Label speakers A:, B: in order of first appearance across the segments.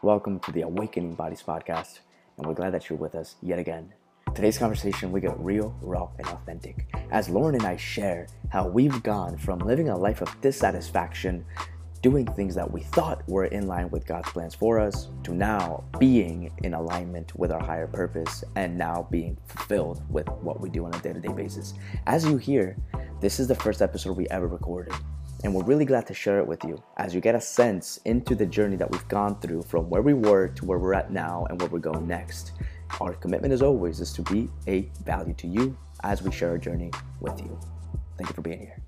A: Welcome to the Awakening Bodies podcast, and we're glad that you're with us yet again. Today's conversation, we get real, raw, and authentic as Lauren and I share how we've gone from living a life of dissatisfaction, doing things that we thought were in line with God's plans for us, to now being in alignment with our higher purpose and now being fulfilled with what we do on a day to day basis. As you hear, this is the first episode we ever recorded and we're really glad to share it with you as you get a sense into the journey that we've gone through from where we were to where we're at now and where we're going next. Our commitment, as always, is to be a value to you as we share our journey with you. Thank you for being here.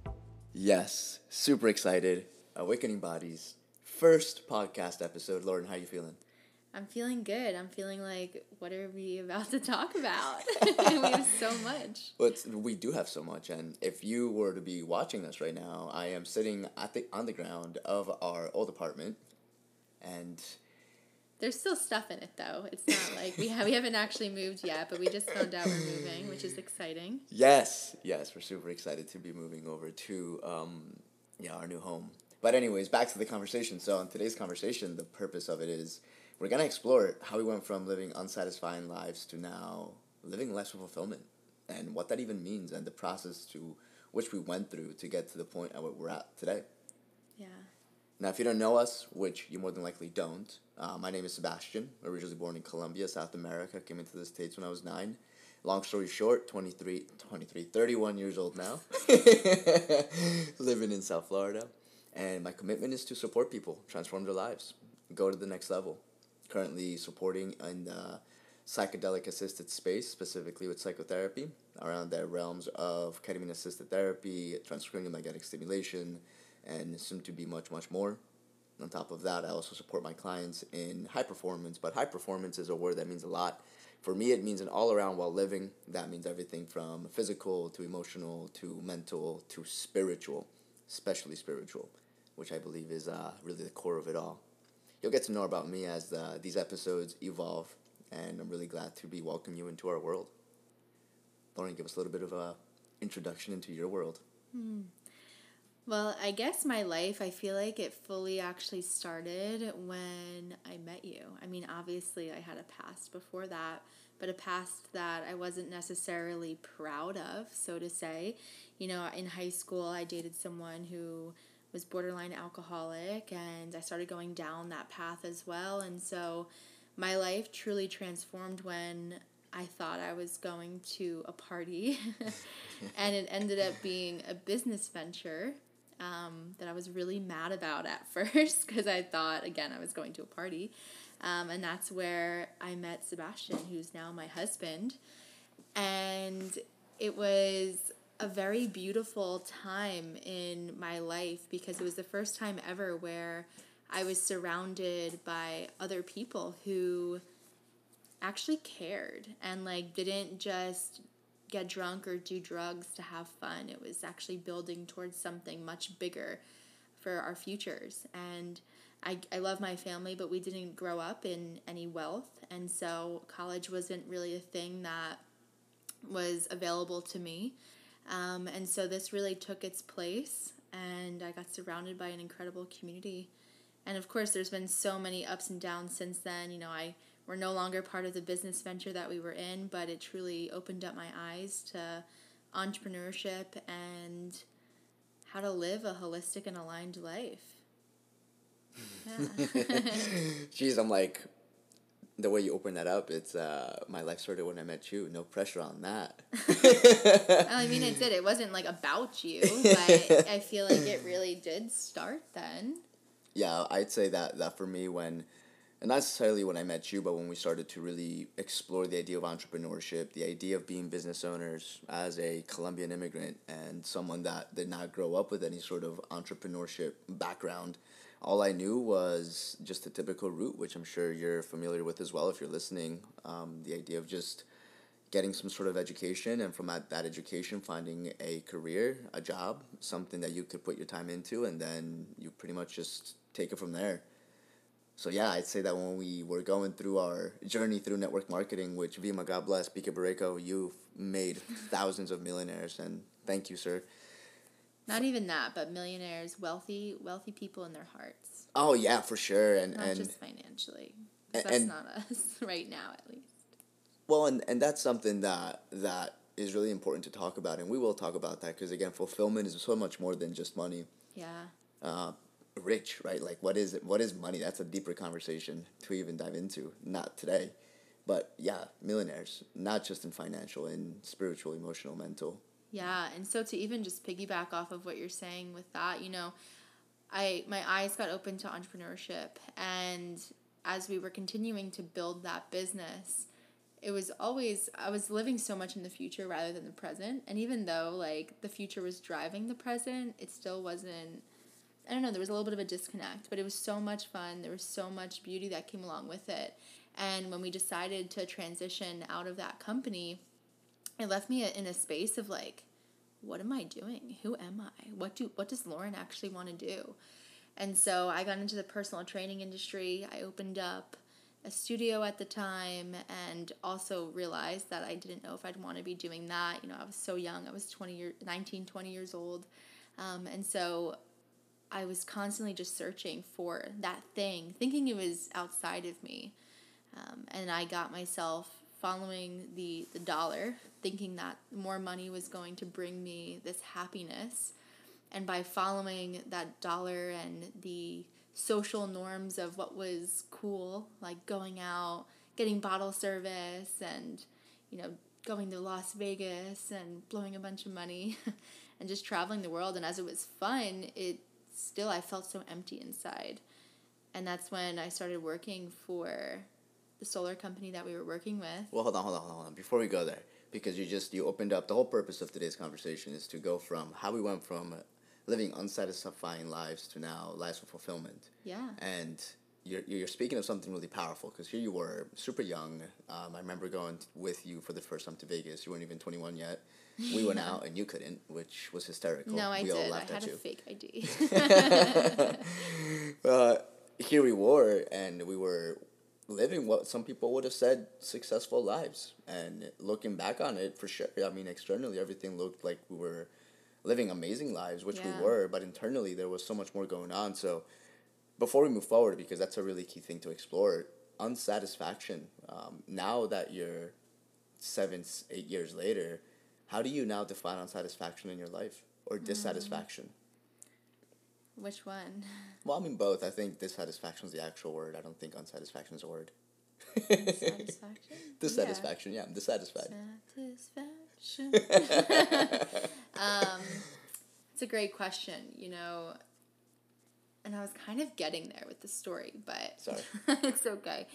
A: Yes, super excited. Awakening Bodies, first podcast episode. Lauren, how are you feeling?
B: I'm feeling good. I'm feeling like, what are we about to talk about? we have so much.
A: But we do have so much, and if you were to be watching us right now, I am sitting at the on the ground of our old apartment, and
B: there's still stuff in it though. It's not like we have we haven't actually moved yet, but we just found out we're moving, which is exciting.
A: Yes, yes, we're super excited to be moving over to um, yeah our new home. But anyways, back to the conversation. So in today's conversation, the purpose of it is we're going to explore how we went from living unsatisfying lives to now living lives of fulfillment and what that even means and the process to which we went through to get to the point at where we're at today.
B: Yeah.
A: Now, if you don't know us, which you more than likely don't, uh, my name is Sebastian. Originally born in Colombia, South America. Came into the States when I was nine. Long story short, 23, 23 31 years old now. Living in South Florida. And my commitment is to support people, transform their lives, go to the next level currently supporting in the psychedelic assisted space, specifically with psychotherapy, around the realms of ketamine assisted therapy, transcranial magnetic stimulation, and soon to be much, much more. On top of that, I also support my clients in high performance, but high performance is a word that means a lot. For me, it means an all around well living. That means everything from physical to emotional to mental to spiritual, especially spiritual, which I believe is uh, really the core of it all you'll get to know about me as the, these episodes evolve, and I'm really glad to be welcoming you into our world. Lauren, give us a little bit of a introduction into your world.
B: Hmm. Well, I guess my life, I feel like it fully actually started when I met you. I mean, obviously, I had a past before that, but a past that I wasn't necessarily proud of, so to say. You know, in high school, I dated someone who was borderline alcoholic and I started going down that path as well. And so my life truly transformed when I thought I was going to a party and it ended up being a business venture um, that I was really mad about at first because I thought, again, I was going to a party. Um, and that's where I met Sebastian, who's now my husband. And it was a very beautiful time in my life because it was the first time ever where I was surrounded by other people who actually cared and like didn't just get drunk or do drugs to have fun. It was actually building towards something much bigger for our futures. And I, I love my family, but we didn't grow up in any wealth. And so college wasn't really a thing that was available to me. Um, and so this really took its place, and I got surrounded by an incredible community. And of course, there's been so many ups and downs since then. You know, I we're no longer part of the business venture that we were in, but it truly opened up my eyes to entrepreneurship and how to live a holistic and aligned life.
A: Yeah. Jeez, I'm like the way you open that up, it's uh, my life started when I met you. No pressure on that.
B: I mean, it did. It wasn't like about you, but I feel like it really did start then.
A: Yeah, I'd say that that for me when, and not necessarily when I met you, but when we started to really explore the idea of entrepreneurship, the idea of being business owners as a Colombian immigrant and someone that did not grow up with any sort of entrepreneurship background all I knew was just a typical route, which I'm sure you're familiar with as well if you're listening. Um, the idea of just getting some sort of education and from that, that education finding a career, a job, something that you could put your time into, and then you pretty much just take it from there. So yeah, I'd say that when we were going through our journey through network marketing, which Vemma, God bless, BK Boreyko, you've made thousands of millionaires, and thank you, sir
B: Not even that, but millionaires, wealthy, wealthy people in their hearts,
A: Oh yeah, for sure, and
B: not
A: and
B: just financially.
A: and-
B: that's
A: and-
B: not us right now, at least.
A: well, and and that's something that that is really important to talk about, and we will talk about that because again, fulfillment is so much more than just money.
B: Yeah.
A: uh, rich, right? Like, what is it? What is money? That's a deeper conversation to even dive into. Not today, but yeah, millionaires, not just in financial, in spiritual, emotional, mental.
B: Yeah, and so to even just piggyback off of what you're saying with that, you know, I my eyes got open to entrepreneurship and as we were continuing to build that business, it was always I was living so much in the future rather than the present. And even though like the future was driving the present, it still wasn't I don't know, there was a little bit of a disconnect, but it was so much fun. There was so much beauty that came along with it. And when we decided to transition out of that company, it left me in a space of like what am i doing? Who am i? What do what does lauren actually want to do? And so i got into the personal training industry. I opened up a studio at the time and also realized that i didn't know if i'd want to be doing that. You know i was so young. I was 20 year 19 20 years old. Um, and so i was constantly just searching for that thing thinking it was outside of me. Um, and I got myself following the the dollar, thinking that more money was going to bring me this happiness, and by following that dollar and the social norms of what was cool, like going out, getting bottle service, and you know going to Las Vegas and blowing a bunch of money, and just traveling the world. And as it was fun, it still I felt so empty inside, and that's when I started working for the solar company that we were working with.
A: Well, hold on, hold on, hold on, hold on. Before we go there, because you just you opened up the whole purpose of today's conversation is to go from how we went from living unsatisfying lives to now lives of fulfillment.
B: Yeah.
A: And you're, you're speaking of something really powerful because here you were super young. Um, I remember going t- with you for the first time to Vegas. You weren't even 21 yet. We went out and you couldn't, which was hysterical.
B: No, I
A: we all
B: did. I
A: laughed
B: had
A: at
B: a
A: you.
B: fake ID.
A: uh, here we were, and we were living what some people would have said successful lives. And looking back on it, for sure, I mean, externally, everything looked like we were living amazing lives, which
B: Yeah.
A: we were, but internally, there was so much more going on. So, before we move forward, because that's a really key thing to explore, unsatisfaction. Um, now that you're seven, eight years later, how do you now define unsatisfaction in your life or dissatisfaction?
B: Which one?
A: Well, I mean both. I think dissatisfaction is the actual word. I don't think unsatisfaction is a word.
B: Satisfaction?
A: dissatisfaction, yeah, I'm dissatisfied.
B: Satisfaction. um, it's a great question, you know. And I was kind of getting there with the story, but
A: Sorry.
B: it's okay.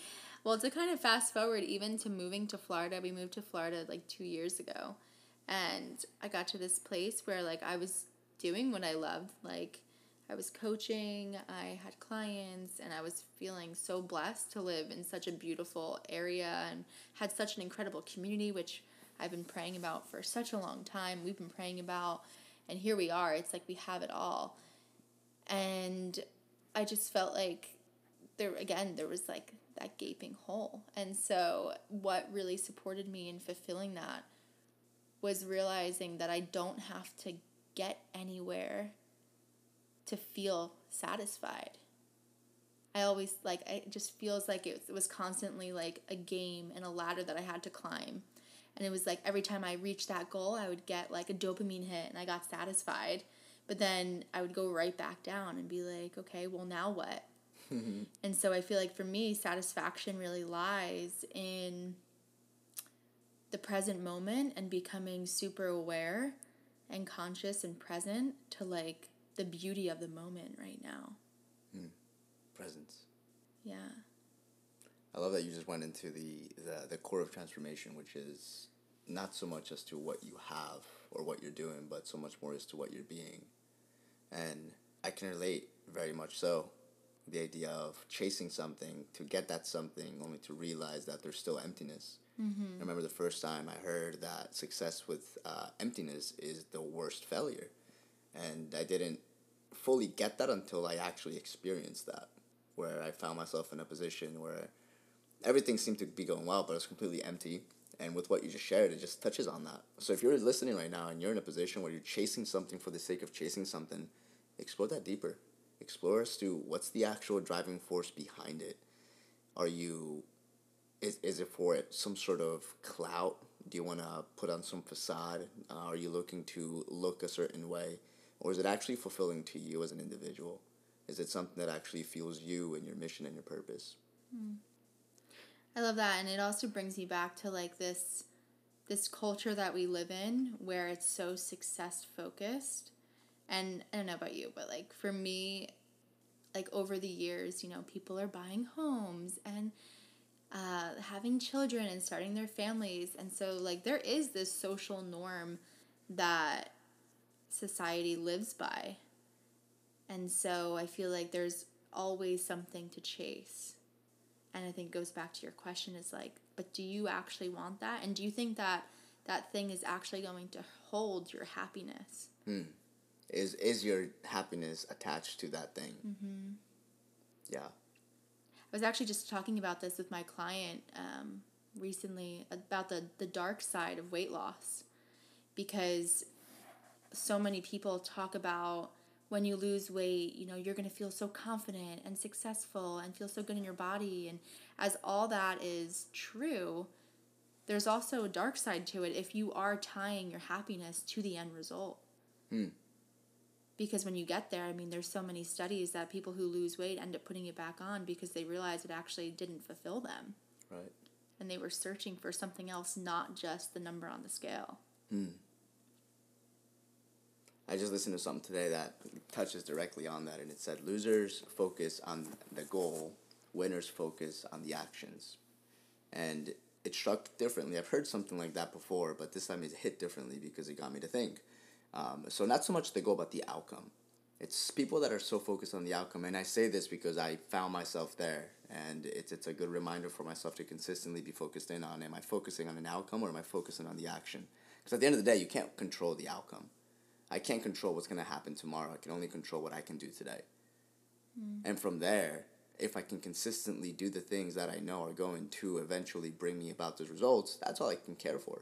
B: Well, to kind of fast forward even to moving to Florida, we moved to Florida like two years ago. And I got to this place where like I was doing what I loved. Like I was coaching, I had clients, and I was feeling so blessed to live in such a beautiful area and had such an incredible community, which I've been praying about for such a long time. We've been praying about, and here we are. It's like we have it all. And I just felt like there, again, there was like that gaping hole. And so, what really supported me in fulfilling that was realizing that I don't have to get anywhere to feel satisfied. I always like it just feels like it was constantly like a game and a ladder that I had to climb. And it was like every time I reached that goal, I would get like a dopamine hit and I got satisfied. But then I would go right back down and be like, okay, well, now what? and so I feel like for me, satisfaction really lies in the present moment and becoming super aware and conscious and present to like the beauty of the moment right now.
A: Presence.
B: Yeah.
A: I love that you just went into the, the, the core of transformation, which is not so much as to what you have or what you're doing, but so much more as to what you're being. And I can relate very much so. The idea of chasing something to get that something only to realize that there's still emptiness. I remember the first time I heard that success with uh, emptiness is the worst failure. And I didn't fully get that until I actually experienced that, where I found myself in a position where everything seemed to be going well, but it was completely empty. And with what you just shared, it just touches on that. So if you're listening right now and you're in a position where you're chasing something for the sake of chasing something, explore that deeper. Explore as to what's the actual driving force behind it. Are you, is, is it for it some sort of clout? Do you want to put on some facade? Uh, are you looking to look a certain way? Or is it actually fulfilling to you as an individual? Is it something that actually fuels you and your mission and your purpose?
B: Mm. I love that, and it also brings me back to like this this culture that we live in where it's so success focused. And I don't know about you, but like for me, like over the years, you know, people are buying homes and uh, having children and starting their families. And so, like, there is this social norm that society lives by. And so, I feel like there's always something to chase. And I think goes back to your question is like, but do you actually want that? And do you think that that thing is actually going to hold your happiness?
A: Hmm. Is is your happiness attached to that thing?
B: Mm-hmm.
A: Yeah.
B: I was actually just talking about this with my client um, recently about the the dark side of weight loss, because so many people talk about when you lose weight, you know, you're going to feel so confident and successful and feel so good in your body. And as all that is true, there's also a dark side to it if you are tying your happiness to the end result.
A: Hmm.
B: Because when you get there, I mean, there's so many studies that people who lose weight end up putting it back on because they realize it actually didn't fulfill them.
A: Right.
B: And they were searching for something else, not just the number on the scale.
A: Hmm. I just listened to something today that touches directly on that, and it said losers focus on the goal, winners focus on the actions. And it struck differently. I've heard something like that before, but this time it hit differently because it got me to think. Um, so, not so much the goal, but the outcome. It's people that are so focused on the outcome, and I say this because I found myself there, and it's it's a good reminder for myself to consistently be focused in on: Am I focusing on an outcome, or am I focusing on the action? Because at the end of the day, you can't control the outcome I can't control what's going to happen tomorrow. I can only control what I can do today. Mm. And from there, if I can consistently do the things that I know are going to eventually bring me about those results, that's all I can care for.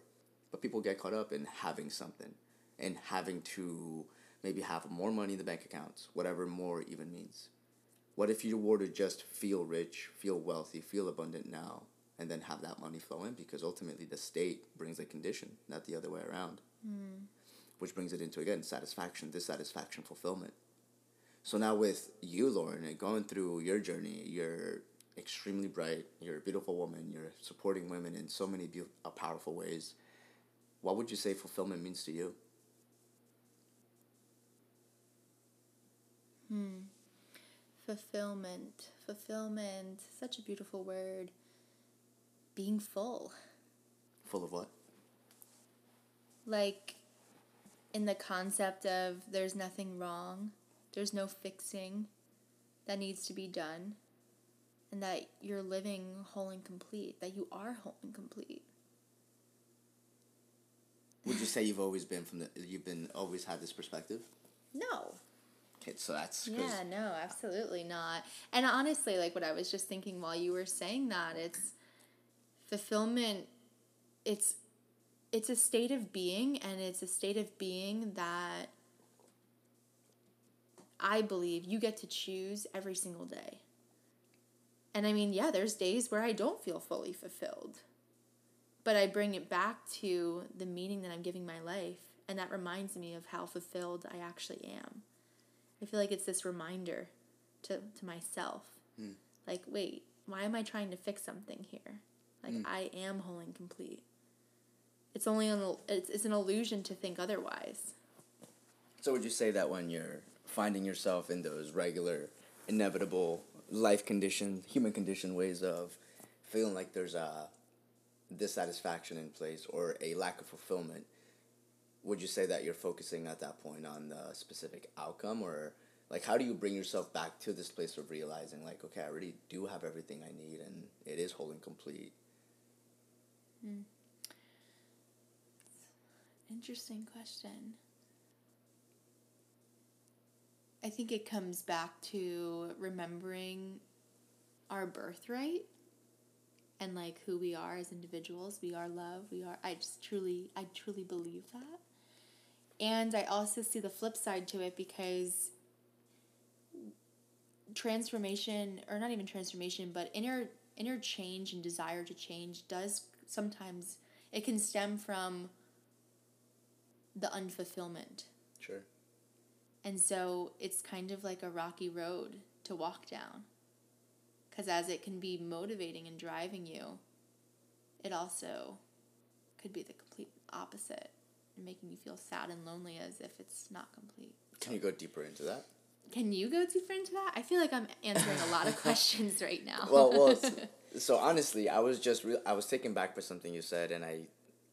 A: But people get caught up in having something and having to maybe have more money in the bank accounts, whatever more even means. What if you were to just feel rich, feel wealthy, feel abundant now, and then have that money flow in? Because ultimately the state brings a condition, not the other way around. Mm which brings it into again satisfaction, dissatisfaction, fulfillment. So now with you, Lauren, and going through your journey, you're extremely bright. You're a beautiful woman. You're supporting women in so many be- uh, powerful ways. What would you say fulfillment means to you?
B: Hmm. Fulfillment. Fulfillment. Such a beautiful word. Being full.
A: Full of what?
B: Like in the concept of there's nothing wrong, there's no fixing that needs to be done, and that you're living whole and complete, that you are whole and complete.
A: Would you say you've always been from the you've been always had this perspective?
B: No.
A: Okay, so that's
B: yeah, no, absolutely not. And honestly, like what I was just thinking while you were saying that, it's fulfillment. It's it's a state of being and it's a state of being that I believe you get to choose every single day. And I mean, yeah, there's days where I don't feel fully fulfilled. But I bring it back to the meaning that I'm giving my life. And that reminds me of how fulfilled I actually am. I feel like it's this reminder to, to myself. Mm. Like, wait, why am I trying to fix something here? Like, mm. I am whole and complete. It's only an it's, it's an illusion to think otherwise.
A: So would you say that when you're finding yourself in those regular, inevitable life condition, human condition ways of feeling like there's a dissatisfaction in place or a lack of fulfillment, would you say that you're focusing at that point on the specific outcome or like how do you bring yourself back to this place of realizing like okay i already do have everything i need and it is whole and complete
B: mm. Interesting question. I think it comes back to remembering our birthright and like who we are as individuals. We are love. We are I just truly I truly believe that. And I also see the flip side to it because transformation or not even transformation, but inner inner change and desire to change does sometimes it can stem from the unfulfillment.
A: Sure.
B: And so it's kind of like a rocky road to walk down. Because as it can be motivating and driving you, it also could be the complete opposite and making you feel sad and lonely as if it's not complete.
A: Can you go deeper into that?
B: Can you go deeper into that? I feel like I'm answering a lot of questions right now.
A: well, well. So honestly, I was just re- I was taken back by something you said, and I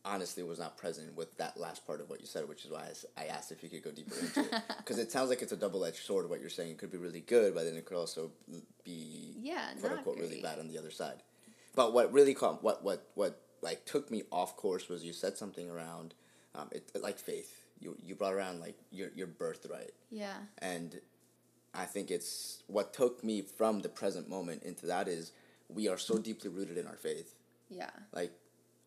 A: honestly was not present with that last part of what you said, which is why I asked if you could go deeper into it because it sounds like it's a double edged sword. What you're saying it could be really good, but then it could also be
B: Yeah,
A: quote
B: not
A: unquote really bad on the other side. But what really caught what what what like took me off course was you said something around um, it like faith. You you brought around like your your birthright.
B: yeah.
A: And I think it's what took me from the present moment into that is we are so deeply rooted in our faith.
B: Yeah.
A: Like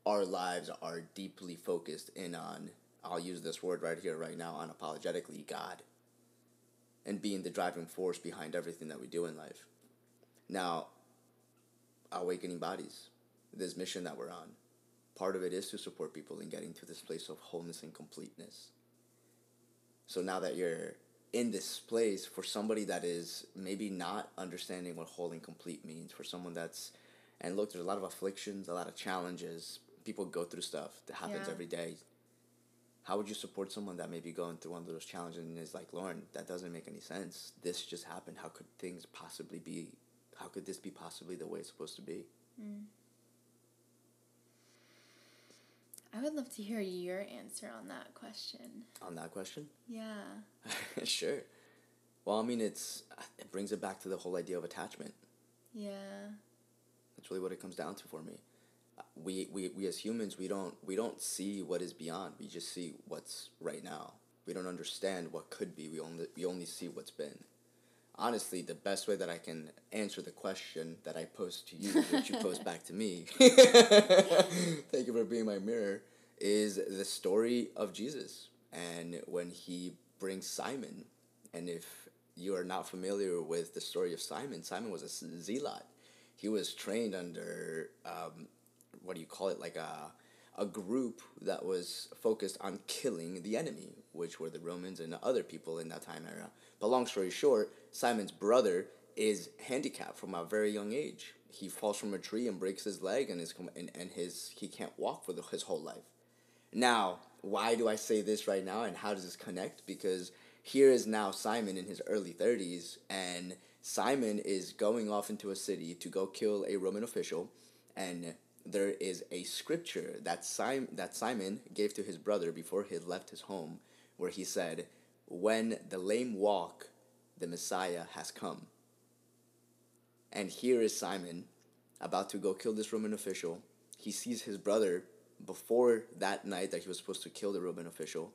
A: our lives are deeply focused in on I'll use this word right here right now unapologetically God and being the driving force behind everything that we do in life. Now awakening bodies, this mission that we're on, part of it is to support people in getting to this place of wholeness and completeness. So now that you're in this place for somebody that is maybe not understanding what whole and complete means, for someone that's, and look, there's a lot of afflictions, a lot of challenges. People go through stuff that happens
B: Yeah.
A: every day. How would you support someone that may be going through one of those challenges and is like, Lauren, that doesn't make any sense. This just happened. How could things possibly be? How could this be possibly the way it's supposed to be? Hmm.
B: I would love to hear your answer on that question.
A: On that question?
B: Yeah.
A: sure. Well, I mean, it's it brings it back to the whole idea of attachment.
B: Yeah.
A: That's really what it comes down to for me. We, we, we as humans, we don't we don't see what is beyond. We just see what's right now. We don't understand what could be. We only we only see what's been. Honestly, the best way that I can answer the question that I pose to you, which you pose back to me, thank you for being my mirror, is the story of Jesus and when he brings Simon. And if you are not familiar with the story of Simon, Simon was a zealot. He was trained under um, what do you call it like a a group that was focused on killing the enemy which were the romans and other people in that time era. But long story short simon's brother is handicapped from a very young age. He falls from a tree and breaks his leg and his and, and his he can't walk for the, his whole life. Now why do i say this right now and how does this connect? Because here is now simon in his early 30s and simon is going off into a city to go kill a roman official and there is a scripture that Simon, that Simon gave to his brother before he left his home, where he said, When the lame walk, the Messiah has come. And here is Simon about to go kill this Roman official. He sees his brother before that night that he was supposed to kill the Roman official.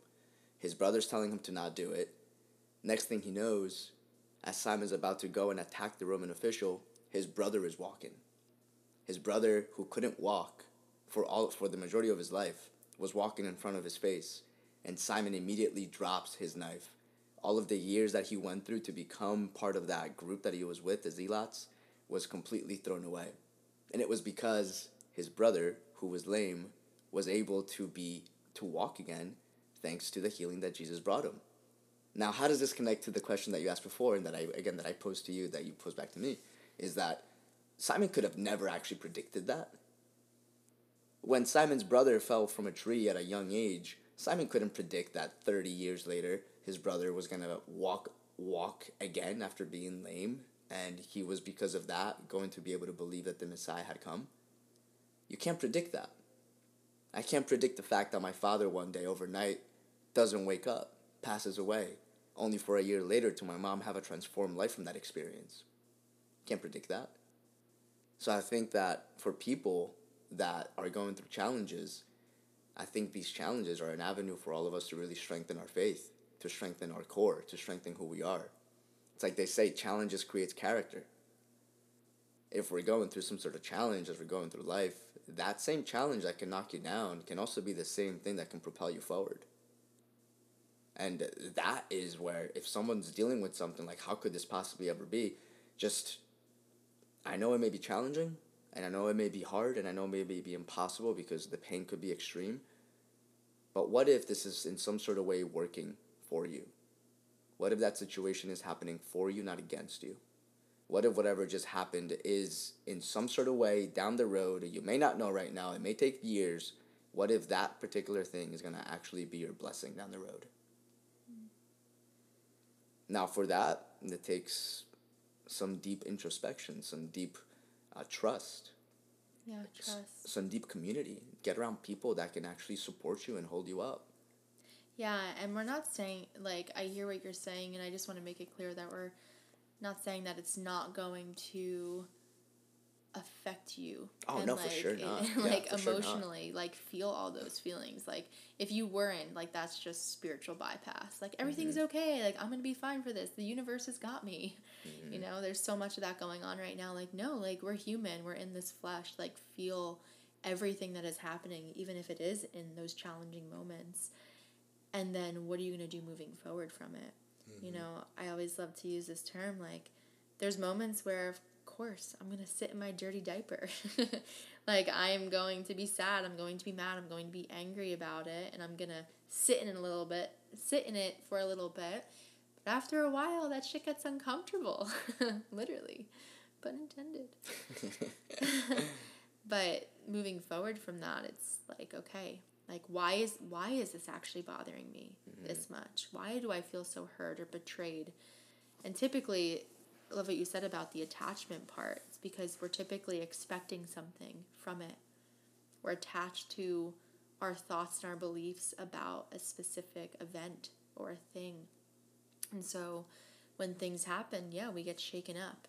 A: His brother's telling him to not do it. Next thing he knows, as Simon's about to go and attack the Roman official, his brother is walking his brother who couldn't walk for all for the majority of his life was walking in front of his face and Simon immediately drops his knife. All of the years that he went through to become part of that group that he was with the zealots was completely thrown away. And it was because his brother who was lame was able to be to walk again thanks to the healing that Jesus brought him. Now how does this connect to the question that you asked before and that I again that I posed to you that you posed back to me is that Simon could have never actually predicted that. When Simon's brother fell from a tree at a young age, Simon couldn't predict that 30 years later his brother was going to walk walk again after being lame and he was because of that going to be able to believe that the Messiah had come. You can't predict that. I can't predict the fact that my father one day overnight doesn't wake up, passes away, only for a year later to my mom have a transformed life from that experience. Can't predict that. So I think that for people that are going through challenges, I think these challenges are an avenue for all of us to really strengthen our faith, to strengthen our core, to strengthen who we are. It's like they say, challenges creates character. if we're going through some sort of challenge as we're going through life, that same challenge that can knock you down can also be the same thing that can propel you forward. And that is where, if someone's dealing with something like, how could this possibly ever be? Just, I know it may be challenging, and I know it may be hard, and I know it may be impossible because the pain could be extreme. But what if this is in some sort of way working for you? What if that situation is happening for you, not against you? What if whatever just happened is in some sort of way down the road, you may not know right now, it may take years. What if that particular thing is going to actually be your blessing down the road? Hmm. Now, for that, it takes some deep introspection, some deep uh, trust,
B: Yeah, trust.
A: some deep community. Get around people that can actually support you and hold you up.
B: Yeah, and we're not saying like I hear what you're saying, and I just want to make it clear that we're not saying that it's not going to affect you.
A: Oh,
B: and,
A: no, for
B: like,
A: sure
B: it-
A: not. Yeah,
B: like
A: for sure not.
B: emotionally, like feel all those feelings. Like if you weren't, like that's just spiritual bypass. Like everything's
A: Mm-hmm.
B: okay. Like I'm gonna be fine for this. The universe has got me.
A: Mm-hmm.
B: You know, there's so much of that going on right now. Like no, like we're human. We're in this flesh. Like feel everything that is happening, even if it is in those challenging moments and then what are you going to do moving forward from it you know i always love to use this term like there's moments where of course i'm going to sit in my dirty diaper. Like i am going to be sad i'm going to be mad i'm going to be angry about it and i'm going to sit in it a little bit sit in it for a little bit. But after a while that shit gets uncomfortable literally. Pun intended. But moving forward from that it's like okay like why is why is this actually bothering me mm-hmm. this much? Why do i feel so hurt or betrayed? And typically love what you said about the attachment part it's because we're typically expecting something from it. We're attached to our thoughts and our beliefs about a specific event or a thing. And so when things happen yeah we get shaken up.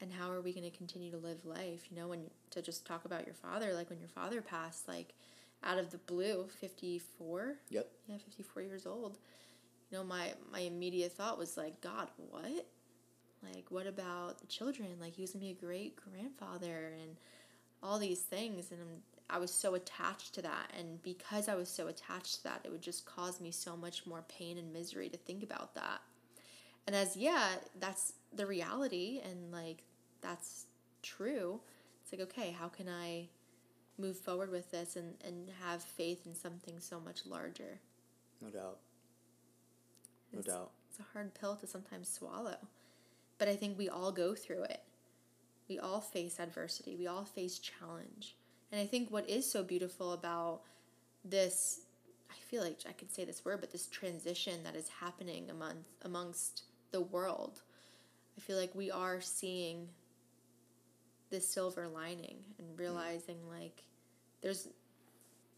B: And how are we going to continue to live life? You know when to just talk about your father like when your father passed like out of the blue 54
A: Yep.
B: yeah 54 years old. You know my my immediate thought was like god what like what about the children like he was gonna be a great grandfather and all these things and I'm, was so attached to that and because i was so attached to that it would just cause me so much more pain and misery to think about that and as yeah that's the reality and like that's true it's like okay how can i move forward with this and, and have faith in something so much larger
A: No doubt. No
B: It's-
A: doubt.
B: it's a hard pill to sometimes swallow. But I think we all go through it. We all face adversity. We all face challenge. And I think what is so beautiful about this, I feel like I could say this word, but this transition that is happening among, amongst the world, I feel like we are seeing the silver lining and mm. realizing like there's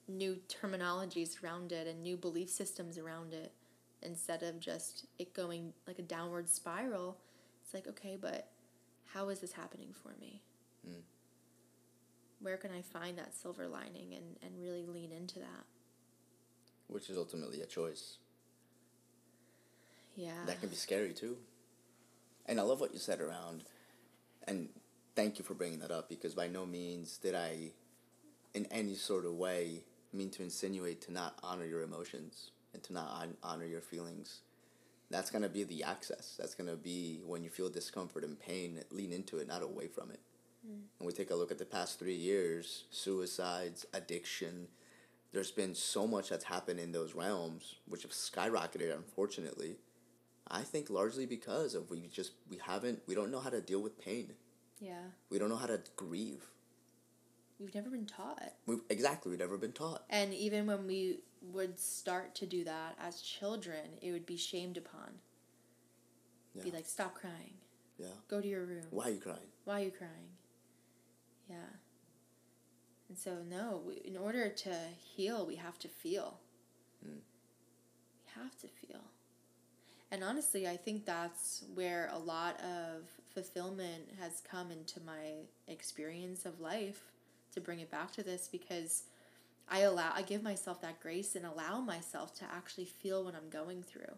B: new terminologies around it and new belief systems around it instead of just it going like a downward spiral it's like okay but how is this happening for me
A: Mm.
B: where can i find that silver lining and, and really lean into that
A: Which is ultimately a choice.
B: yeah
A: That can be scary too. And I love what you said around, and thank you for bringing that up because by no means did I, in any sort of way, mean to insinuate to not honor your emotions and to not hon- honor your feelings. That's gonna be the access. That's gonna be when you feel discomfort and pain, lean into it, not away from it. Mm. And we take a look at the past three years suicides, addiction. There's been so much that's happened in those realms, which have skyrocketed, unfortunately. I think largely because of we just we haven't we don't know how to deal with pain.
B: yeah
A: We don't know how to grieve.
B: we've never been taught
A: We exactly we've never been taught.
B: and even when we would start to do that as children it would be shamed upon
A: Yeah.
B: be like stop crying
A: Yeah.
B: go to your room
A: Why are you crying?
B: Why are you crying? Yeah. And so, no, we, in order to heal, we have to feel.
A: Mm.
B: We have to feel. And honestly, I think that's where a lot of fulfillment has come into my experience of life to bring it back to this because I allow I give myself that grace and allow myself to actually feel what I'm going through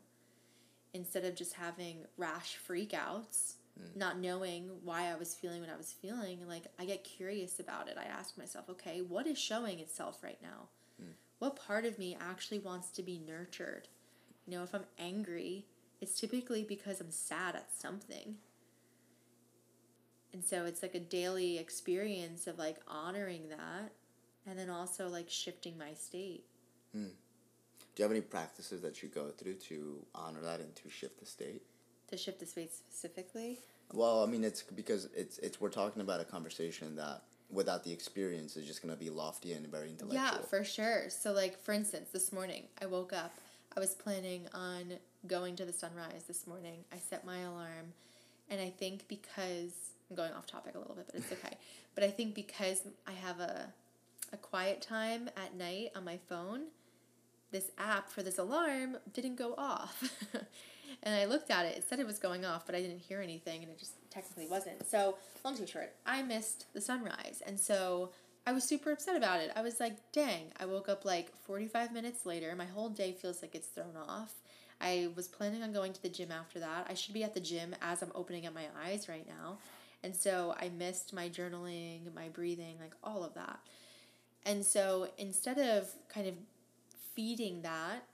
B: instead of just having rash freakouts mm. not knowing why I was feeling what I was feeling. Like, I get curious about it. I ask myself, okay, what is showing itself right now? Mm. What part of me actually wants to be nurtured? You know, if I'm angry, it's typically because I'm sad at something. And so it's like a daily experience of like honoring that and then also like shifting my state. Hmm.
A: Do you have any practices that you go through to honor that and to shift the state?
B: To shift the state specifically?
A: Well, I mean, it's because it's it's we're talking about a conversation that without the experience is just gonna be lofty and very intellectual.
B: Yeah, for sure. So, like, for instance, this morning I woke up. I was planning on going to the sunrise this morning. I set my alarm. And I think because I'm going off topic a little bit, but it's okay. but I think because I have a, a quiet time at night on my phone, this app for this alarm didn't go off. and I looked at it. It said it was going off, but I didn't hear anything, and it just technically wasn't. So, long story short, I missed the sunrise. And so I was super upset about it. I was like, dang, I woke up like 45 minutes later. My whole day feels like it's thrown off. I was planning on going to the gym after that. I should be at the gym as I'm opening up my eyes right now. And so I missed my journaling, my breathing, like all of that. And so instead of kind of feeding that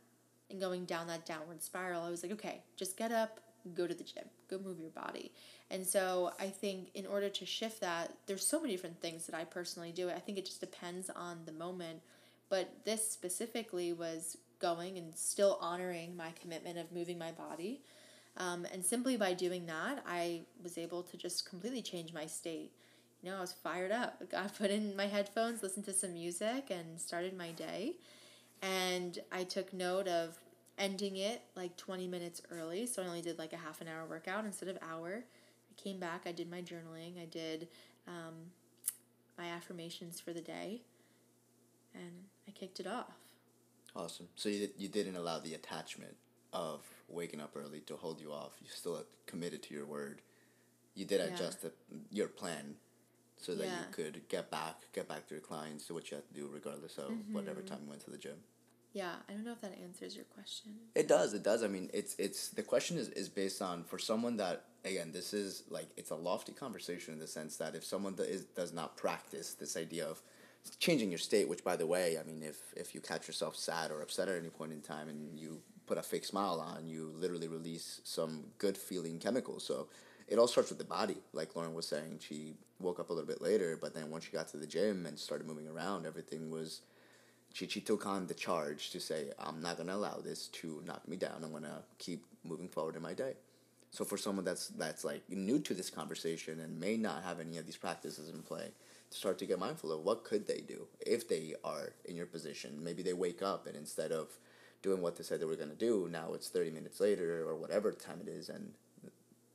B: and going down that downward spiral, I was like, okay, just get up, go to the gym, go move your body. And so I think in order to shift that, there's so many different things that I personally do. I think it just depends on the moment. But this specifically was going and still honoring my commitment of moving my body. Um, and simply by doing that, I was able to just completely change my state. You know, I was fired up. I put in my headphones, listened to some music, and started my day. And I took note of ending it like 20 minutes early. So I only did like a half an hour workout instead of hour. I came back, I did my journaling, I did um, my affirmations for the day, and I kicked it off.
A: Awesome. So you, you didn't allow the attachment of waking up early to hold you off. You still committed to your word. You did
B: Yeah.
A: adjust the, your plan so that
B: Yeah.
A: you could get back, get back to your clients, do what you have to do regardless of
B: Mm-hmm.
A: whatever time you went to the gym.
B: Yeah, I don't know if that answers your question.
A: It does. It does. I mean, it's it's the question is is based on for someone that again this is like it's a lofty conversation in the sense that if someone that is does not practice this idea of changing your state, which by the way, I mean, if if you catch yourself sad or upset at any point in time and you put a fake smile on, you literally release some good feeling chemicals. So it all starts with the body. Like Lauren was saying, she woke up a little bit later, but then once she got to the gym and started moving around, everything was she, she took on the charge to say, I'm not going to allow this to knock me down. I'm going to keep moving forward in my day. So for someone that's that's like new to this conversation and may not have any of these practices in play, to start to get mindful of what could they do if they are in your position. Maybe they wake up and instead of doing what they said they were to do, now it's 30 minutes later or whatever time it is and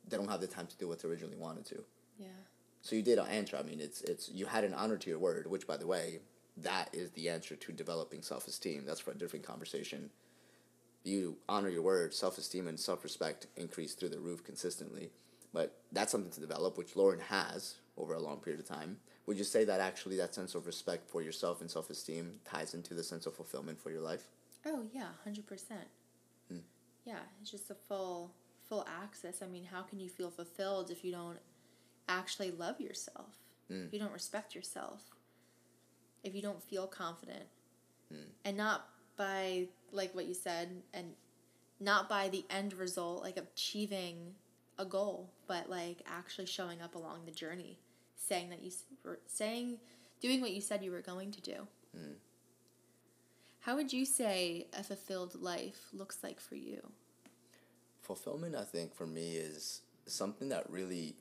A: they don't have the time to do what they originally wanted to.
B: Yeah.
A: So you did answer. I mean, it's it's you had an honor to your word, which by the way, that is the answer to developing self esteem. That's for a different conversation. You honor your word, self esteem and self respect increase through the roof consistently. But that's something to develop, which Lauren has over a long period of time. Would you say that actually that sense of respect for yourself and self esteem ties into the sense of fulfillment for your life?
B: Oh yeah, hundred percent. Hmm. Yeah, it's just a full full access. I mean, how can you feel fulfilled if you don't actually love yourself? If you don't respect yourself? If you don't feel confident? Mm. And not by like what you said and not by the end result like achieving a goal, but like actually showing up along the journey, saying that you were saying doing what you said you were going to do. Mm. How would you say a fulfilled life looks like for you?
A: fulfillment i think for me is something that really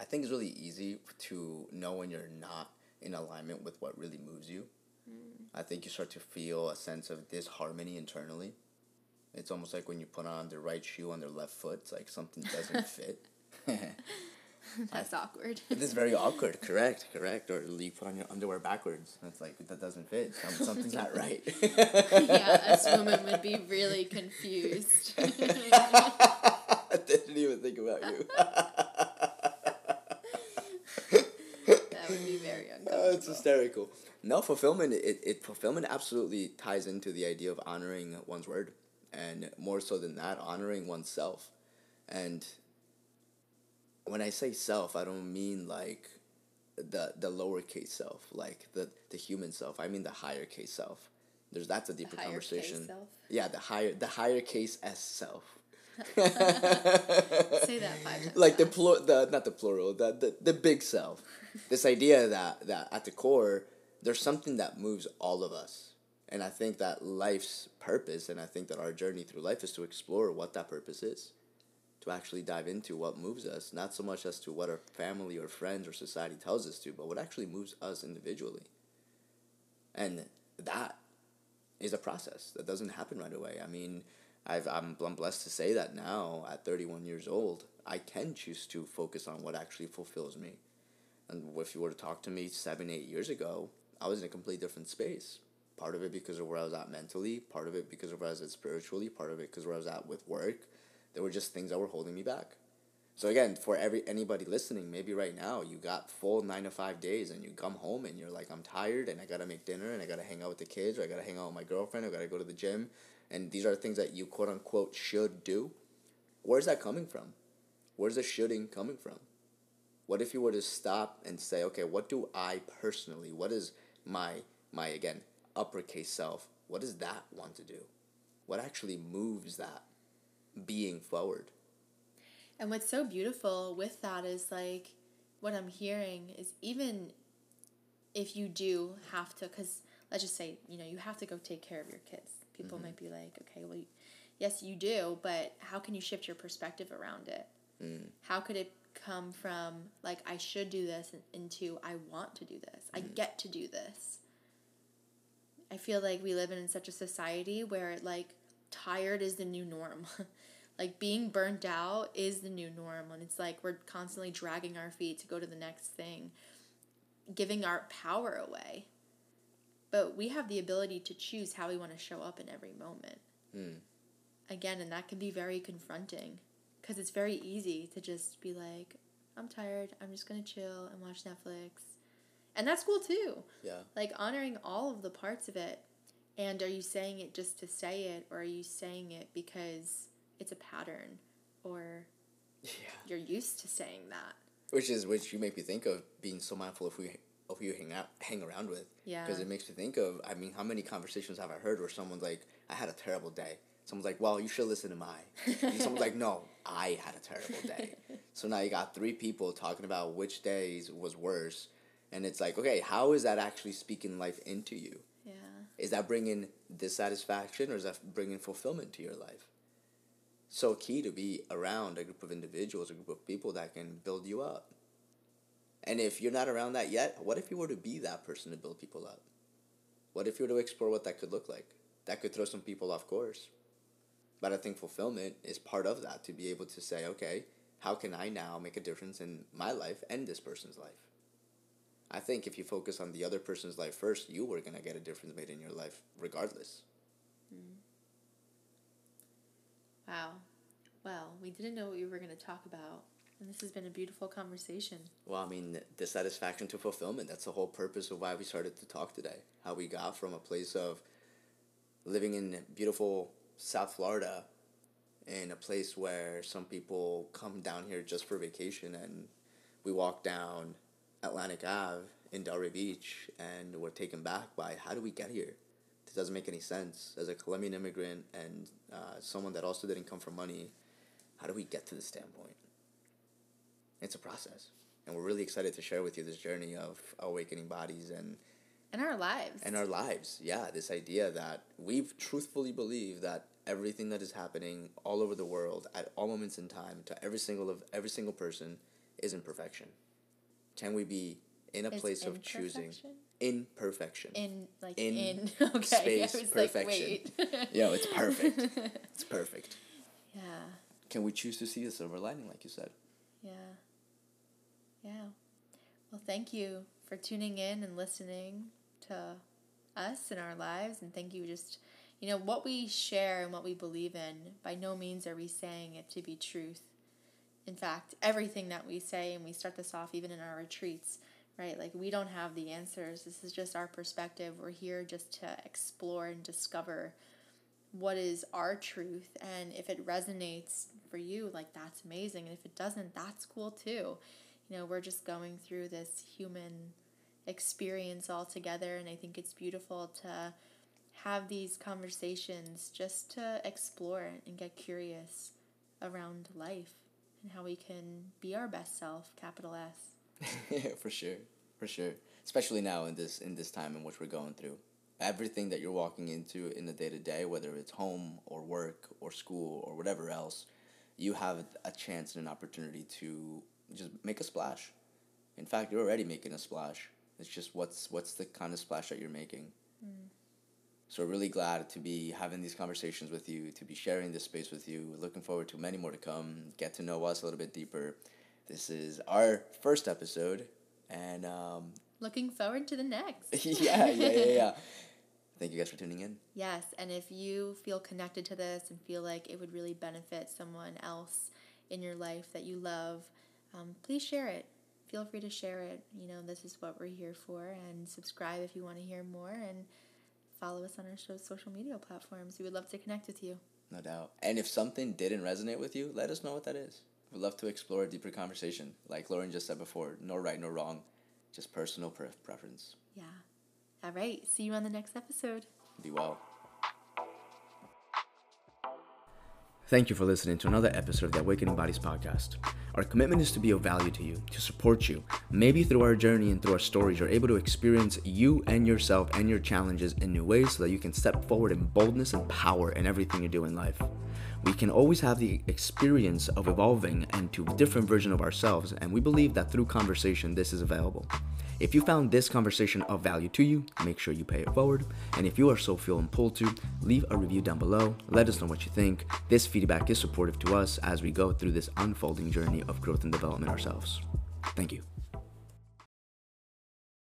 A: i think it's really easy to know when you're not in alignment with what really moves you. Mm. I think you start to feel a sense of disharmony internally. It's almost like when you put on the right shoe on the left foot it's like something doesn't fit.
B: That's awkward.
A: it is very awkward. Correct correct. Or you put on your underwear backwards. It's like that doesn't fit. Some- something's not right.
B: Yeah, us women would be really confused.
A: i didn't even think about you Oh, it's hysterical. No, fulfillment. It, it fulfillment absolutely ties into the idea of honoring one's word, and more so than that, honoring oneself. And when I say self, I don't mean like the the lowercase self, like the the human self. I mean the higher case self. There's that's a deeper conversation.
B: self?
A: Yeah, the higher the higher case S self.
B: Say that five times.
A: like the plur the not the plural the, the the big self this idea that that at the core there's something that moves all of us and i think that life's purpose and i think that our journey through life is to explore what that purpose is to actually dive into what moves us not so much as to what our family or friends or society tells us to but what actually moves us individually and that is a process that doesn't happen right away. I mean, I've, I'm, I'm blessed to say that now at 31 years old, I can choose to focus on what actually fulfills me. And if you were to talk to me seven, eight years ago, I was in a completely different space. Part of it because of where I was at mentally, part of it because of where I was at spiritually, part of it because where I was at with work. There were just things that were holding me back. So again, for every anybody listening, maybe right now you got full nine to five days and you come home and you're like, I'm tired and I gotta make dinner and I gotta hang out with the kids or I gotta hang out with my girlfriend, I gotta go to the gym, and these are things that you quote unquote should do. Where's that coming from? Where's the shooting coming from? What if you were to stop and say, okay, what do I personally, what is my my again uppercase self, what does that want to do? What actually moves that being forward?
B: And what's so beautiful with that is like what I'm hearing is even if you do have to, because let's just say, you know, you have to go take care of your kids. People mm-hmm. might be like, okay, well, yes, you do, but how can you shift your perspective around it? Mm. How could it come from like, I should do this into I want to do this, I mm. get to do this? I feel like we live in such a society where like tired is the new norm. like being burnt out is the new norm and it's like we're constantly dragging our feet to go to the next thing, giving our power away. But we have the ability to choose how we want to show up in every moment. Hmm. Again, and that can be very confronting because it's very easy to just be like, I'm tired, I'm just going to chill and watch Netflix. And that's cool too
A: Yeah.
B: like honoring all of the parts of it and are you saying it just to say it or are you saying it because it's a pattern or
A: Yeah.
B: you're used to saying that
A: Which is which you make me think of being so mindful if of who you hang out hang around with.
B: Yeah.
A: Because it makes me think of I mean, how many conversations have I heard where someone's like, "I had a terrible day." Someone's like, "Well, you should listen to my." And someone's like, "No, I had a terrible day." so now you got three people talking about which days was worse, and it's like, okay, how is that actually speaking life into you?
B: yeah
A: Is that bringing dissatisfaction or is that bringing fulfillment to your life? So key to be around a group of individuals, a group of people that can build you up. And if you're not around that yet, what if you were to be that person to build people up? What if you were to explore what that could look like? That could throw some people off course. But I think fulfillment is part of that to be able to say, okay, how can I now make a difference in my life and this person's life? I think if you focus on the other person's life first, you were going to get a difference made in your life regardless. Hmm.
B: wow well we didn't know what we were going to talk about and this has been a beautiful conversation
A: Well, I mean, the satisfaction to fulfillment. That's the whole purpose of why we started to talk today. How we got from a place of living in beautiful South Florida in a place where some people come down here just for vacation and we walk down Atlantic Ave in Delray Beach and we're taken back by how do we get here? This doesn't make any sense. As a Colombian immigrant and uh, someone that also didn't come from money, how do we get to this standpoint? It's a process. And we're really excited to share with you this journey of awakening bodies and
B: in our lives
A: and our lives. Yeah, this idea that we truthfully believe that everything that is happening all over the world at all moments in time to every single of every single person is imperfection. Can we be in a
B: Is
A: place of choosing
B: imperfection? in like
A: In
B: in, okay
A: space
B: was
A: perfection.
B: like
A: yeah, it's perfect. it's perfect.
B: yeah
A: Can we choose to see the silver lining, like you said?
B: Yeah. Yeah. Well, thank you for tuning in and listening to us and our lives. And thank you just, you know, what we share and what we believe in, by no means are we saying it to be truth. In fact, everything that we say, and we start this off even in our retreats, right? Like, we don't have the answers. This is just our perspective. We're here just to explore and discover what is our truth and if it resonates for you, like that's amazing. And if it doesn't, that's cool too. You know, we're just going through this human experience all together. And I think it's beautiful to have these conversations just to explore and get curious around life and how we can be our best self, capital S.
A: Yeah, for sure. For sure. Especially now in this in this time in which we're going through. Everything that you're walking into in the day to day, whether it's home or work or school or whatever else, you have a chance and an opportunity to just make a splash. In fact, you're already making a splash. It's just what's what's the kind of splash that you're making. Mm. So really glad to be having these conversations with you, to be sharing this space with you. Looking forward to many more to come. Get to know us a little bit deeper. This is our first episode, and um,
B: looking forward to the next.
A: yeah, yeah, yeah, yeah. Thank you guys for tuning in.
B: Yes, and if you feel connected to this and feel like it would really benefit someone else in your life that you love, um, please share it. Feel free to share it. You know, this is what we're here for, and subscribe if you want to hear more. And follow us on our show's social media platforms. We would love to connect with you.
A: No doubt. And if something didn't resonate with you, let us know what that is. We'd love to explore a deeper conversation. Like Lauren just said before, no right, no wrong, just personal pre- preference.
B: Yeah. All right. See you on the next episode.
A: Be well.
C: Thank you for listening to another episode of the Awakening Bodies podcast. Our commitment is to be of value to you, to support you. Maybe through our journey and through our stories, you're able to experience you and yourself and your challenges in new ways so that you can step forward in boldness and power in everything you do in life. We can always have the experience of evolving into a different version of ourselves, and we believe that through conversation, this is available. If you found this conversation of value to you, make sure you pay it forward. And if you are so feeling pulled to, leave a review down below. Let us know what you think. This feedback is supportive to us as we go through this unfolding journey of growth and development ourselves. Thank you.